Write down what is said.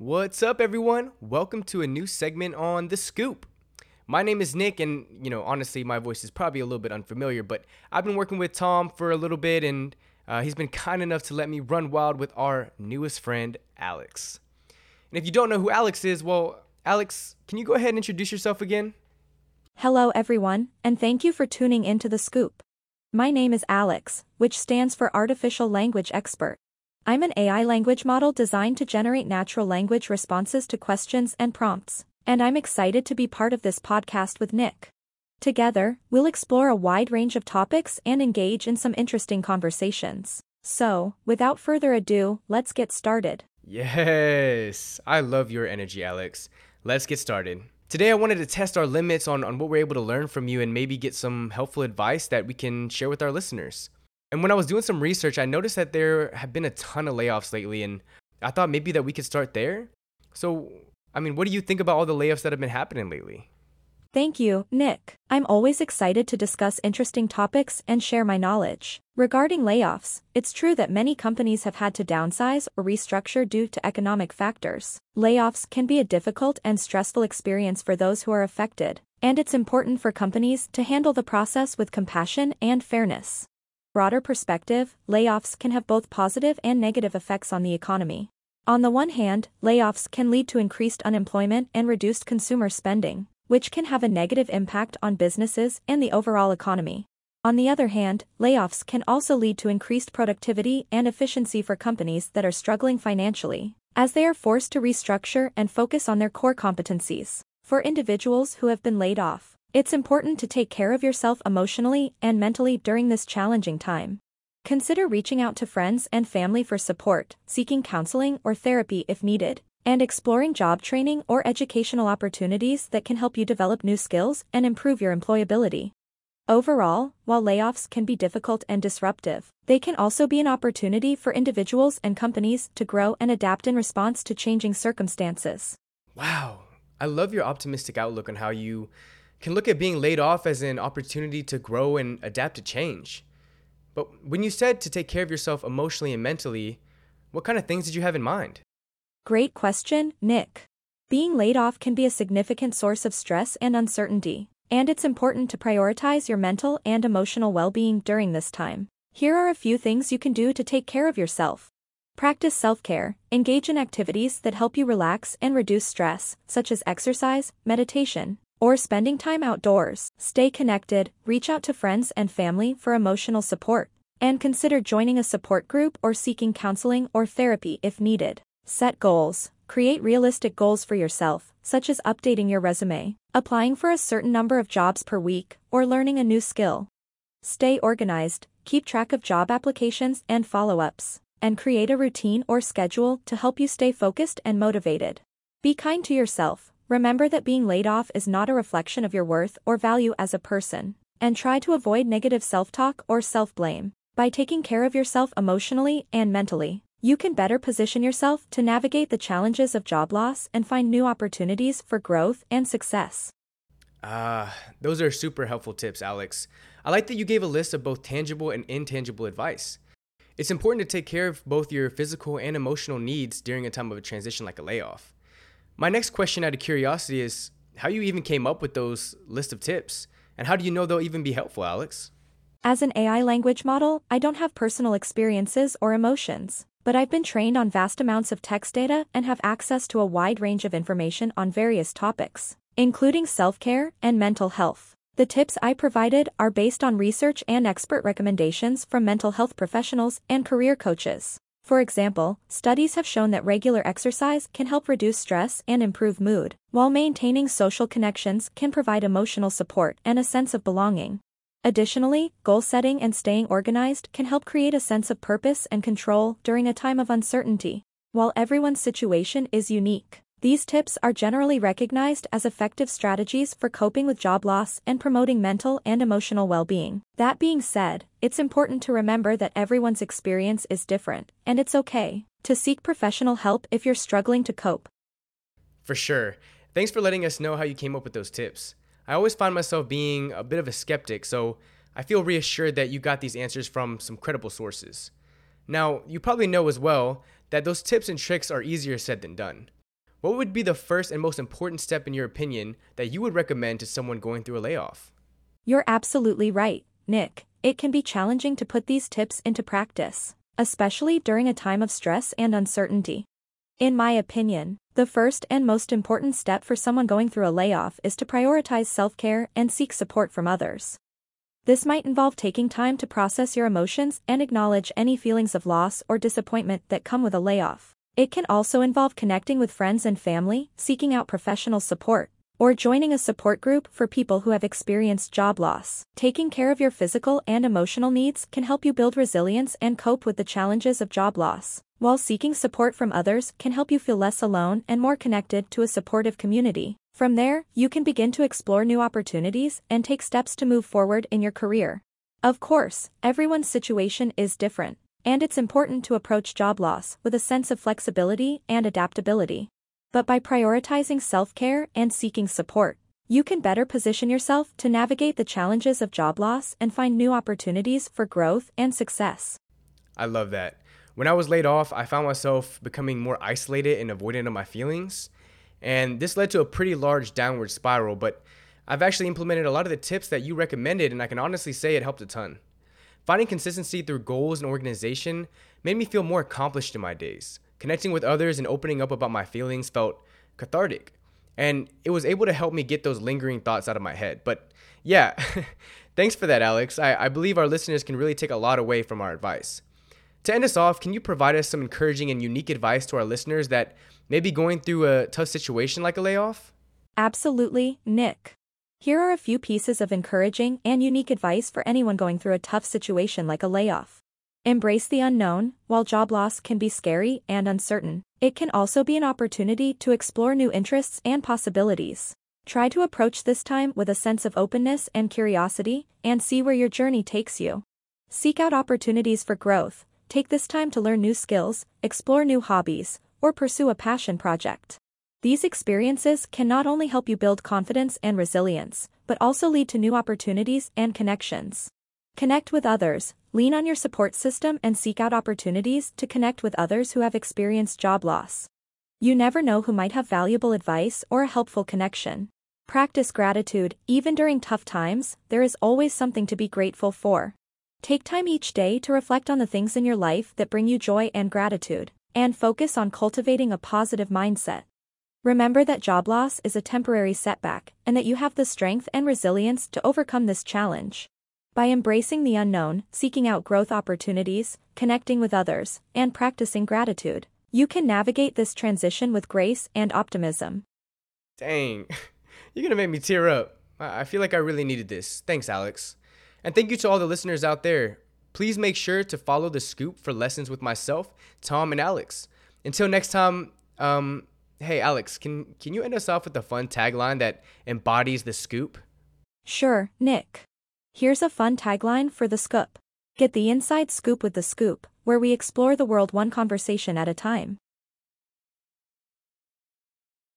What's up, everyone? Welcome to a new segment on The Scoop. My name is Nick, and you know, honestly, my voice is probably a little bit unfamiliar, but I've been working with Tom for a little bit, and uh, he's been kind enough to let me run wild with our newest friend, Alex. And if you don't know who Alex is, well, Alex, can you go ahead and introduce yourself again? Hello, everyone, and thank you for tuning into The Scoop. My name is Alex, which stands for Artificial Language Expert. I'm an AI language model designed to generate natural language responses to questions and prompts, and I'm excited to be part of this podcast with Nick. Together, we'll explore a wide range of topics and engage in some interesting conversations. So, without further ado, let's get started. Yes, I love your energy, Alex. Let's get started. Today, I wanted to test our limits on, on what we're able to learn from you and maybe get some helpful advice that we can share with our listeners. And when I was doing some research, I noticed that there have been a ton of layoffs lately, and I thought maybe that we could start there. So, I mean, what do you think about all the layoffs that have been happening lately? Thank you, Nick. I'm always excited to discuss interesting topics and share my knowledge. Regarding layoffs, it's true that many companies have had to downsize or restructure due to economic factors. Layoffs can be a difficult and stressful experience for those who are affected, and it's important for companies to handle the process with compassion and fairness. Broader perspective, layoffs can have both positive and negative effects on the economy. On the one hand, layoffs can lead to increased unemployment and reduced consumer spending, which can have a negative impact on businesses and the overall economy. On the other hand, layoffs can also lead to increased productivity and efficiency for companies that are struggling financially, as they are forced to restructure and focus on their core competencies. For individuals who have been laid off, it's important to take care of yourself emotionally and mentally during this challenging time. Consider reaching out to friends and family for support, seeking counseling or therapy if needed, and exploring job training or educational opportunities that can help you develop new skills and improve your employability. Overall, while layoffs can be difficult and disruptive, they can also be an opportunity for individuals and companies to grow and adapt in response to changing circumstances. Wow, I love your optimistic outlook on how you can look at being laid off as an opportunity to grow and adapt to change. But when you said to take care of yourself emotionally and mentally, what kind of things did you have in mind? Great question, Nick. Being laid off can be a significant source of stress and uncertainty, and it's important to prioritize your mental and emotional well being during this time. Here are a few things you can do to take care of yourself. Practice self care, engage in activities that help you relax and reduce stress, such as exercise, meditation, or spending time outdoors. Stay connected, reach out to friends and family for emotional support, and consider joining a support group or seeking counseling or therapy if needed. Set goals. Create realistic goals for yourself, such as updating your resume, applying for a certain number of jobs per week, or learning a new skill. Stay organized, keep track of job applications and follow ups, and create a routine or schedule to help you stay focused and motivated. Be kind to yourself, remember that being laid off is not a reflection of your worth or value as a person, and try to avoid negative self talk or self blame by taking care of yourself emotionally and mentally. You can better position yourself to navigate the challenges of job loss and find new opportunities for growth and success. Ah, uh, those are super helpful tips, Alex. I like that you gave a list of both tangible and intangible advice. It's important to take care of both your physical and emotional needs during a time of a transition like a layoff. My next question out of curiosity is how you even came up with those list of tips, and how do you know they'll even be helpful, Alex? As an AI language model, I don't have personal experiences or emotions but I've been trained on vast amounts of text data and have access to a wide range of information on various topics, including self-care and mental health. The tips I provided are based on research and expert recommendations from mental health professionals and career coaches. For example, studies have shown that regular exercise can help reduce stress and improve mood, while maintaining social connections can provide emotional support and a sense of belonging. Additionally, goal setting and staying organized can help create a sense of purpose and control during a time of uncertainty. While everyone's situation is unique, these tips are generally recognized as effective strategies for coping with job loss and promoting mental and emotional well-being. That being said, it's important to remember that everyone's experience is different, and it's okay to seek professional help if you're struggling to cope. For sure. Thanks for letting us know how you came up with those tips. I always find myself being a bit of a skeptic, so I feel reassured that you got these answers from some credible sources. Now, you probably know as well that those tips and tricks are easier said than done. What would be the first and most important step in your opinion that you would recommend to someone going through a layoff? You're absolutely right, Nick. It can be challenging to put these tips into practice, especially during a time of stress and uncertainty. In my opinion, the first and most important step for someone going through a layoff is to prioritize self-care and seek support from others. This might involve taking time to process your emotions and acknowledge any feelings of loss or disappointment that come with a layoff. It can also involve connecting with friends and family, seeking out professional support, or joining a support group for people who have experienced job loss. Taking care of your physical and emotional needs can help you build resilience and cope with the challenges of job loss, while seeking support from others can help you feel less alone and more connected to a supportive community. From there, you can begin to explore new opportunities and take steps to move forward in your career. Of course, everyone's situation is different, and it's important to approach job loss with a sense of flexibility and adaptability. But by prioritizing self-care and seeking support, you can better position yourself to navigate the challenges of job loss and find new opportunities for growth and success. I love that. When I was laid off, I found myself becoming more isolated and avoidant of my feelings. And this led to a pretty large downward spiral, but I've actually implemented a lot of the tips that you recommended, and I can honestly say it helped a ton. Finding consistency through goals and organization made me feel more accomplished in my days. Connecting with others and opening up about my feelings felt cathartic. And it was able to help me get those lingering thoughts out of my head. But yeah, thanks for that, Alex. I, I believe our listeners can really take a lot away from our advice. To end us off, can you provide us some encouraging and unique advice to our listeners that may be going through a tough situation like a layoff? Absolutely, Nick. Here are a few pieces of encouraging and unique advice for anyone going through a tough situation like a layoff. Embrace the unknown, while job loss can be scary and uncertain, it can also be an opportunity to explore new interests and possibilities. Try to approach this time with a sense of openness and curiosity, and see where your journey takes you. Seek out opportunities for growth, take this time to learn new skills, explore new hobbies, or pursue a passion project. These experiences can not only help you build confidence and resilience, but also lead to new opportunities and connections. Connect with others, lean on your support system and seek out opportunities to connect with others who have experienced job loss. You never know who might have valuable advice or a helpful connection. Practice gratitude, even during tough times, there is always something to be grateful for. Take time each day to reflect on the things in your life that bring you joy and gratitude, and focus on cultivating a positive mindset. Remember that job loss is a temporary setback and that you have the strength and resilience to overcome this challenge. By embracing the unknown, seeking out growth opportunities, connecting with others, and practicing gratitude, you can navigate this transition with grace and optimism. Dang, you're gonna make me tear up. I feel like I really needed this. Thanks, Alex. And thank you to all the listeners out there. Please make sure to follow the scoop for lessons with myself, Tom, and Alex. Until next time, um, hey Alex, can can you end us off with a fun tagline that embodies the scoop? Sure, Nick. Here's a fun tagline for the scoop. Get the inside scoop with the scoop, where we explore the world one conversation at a time.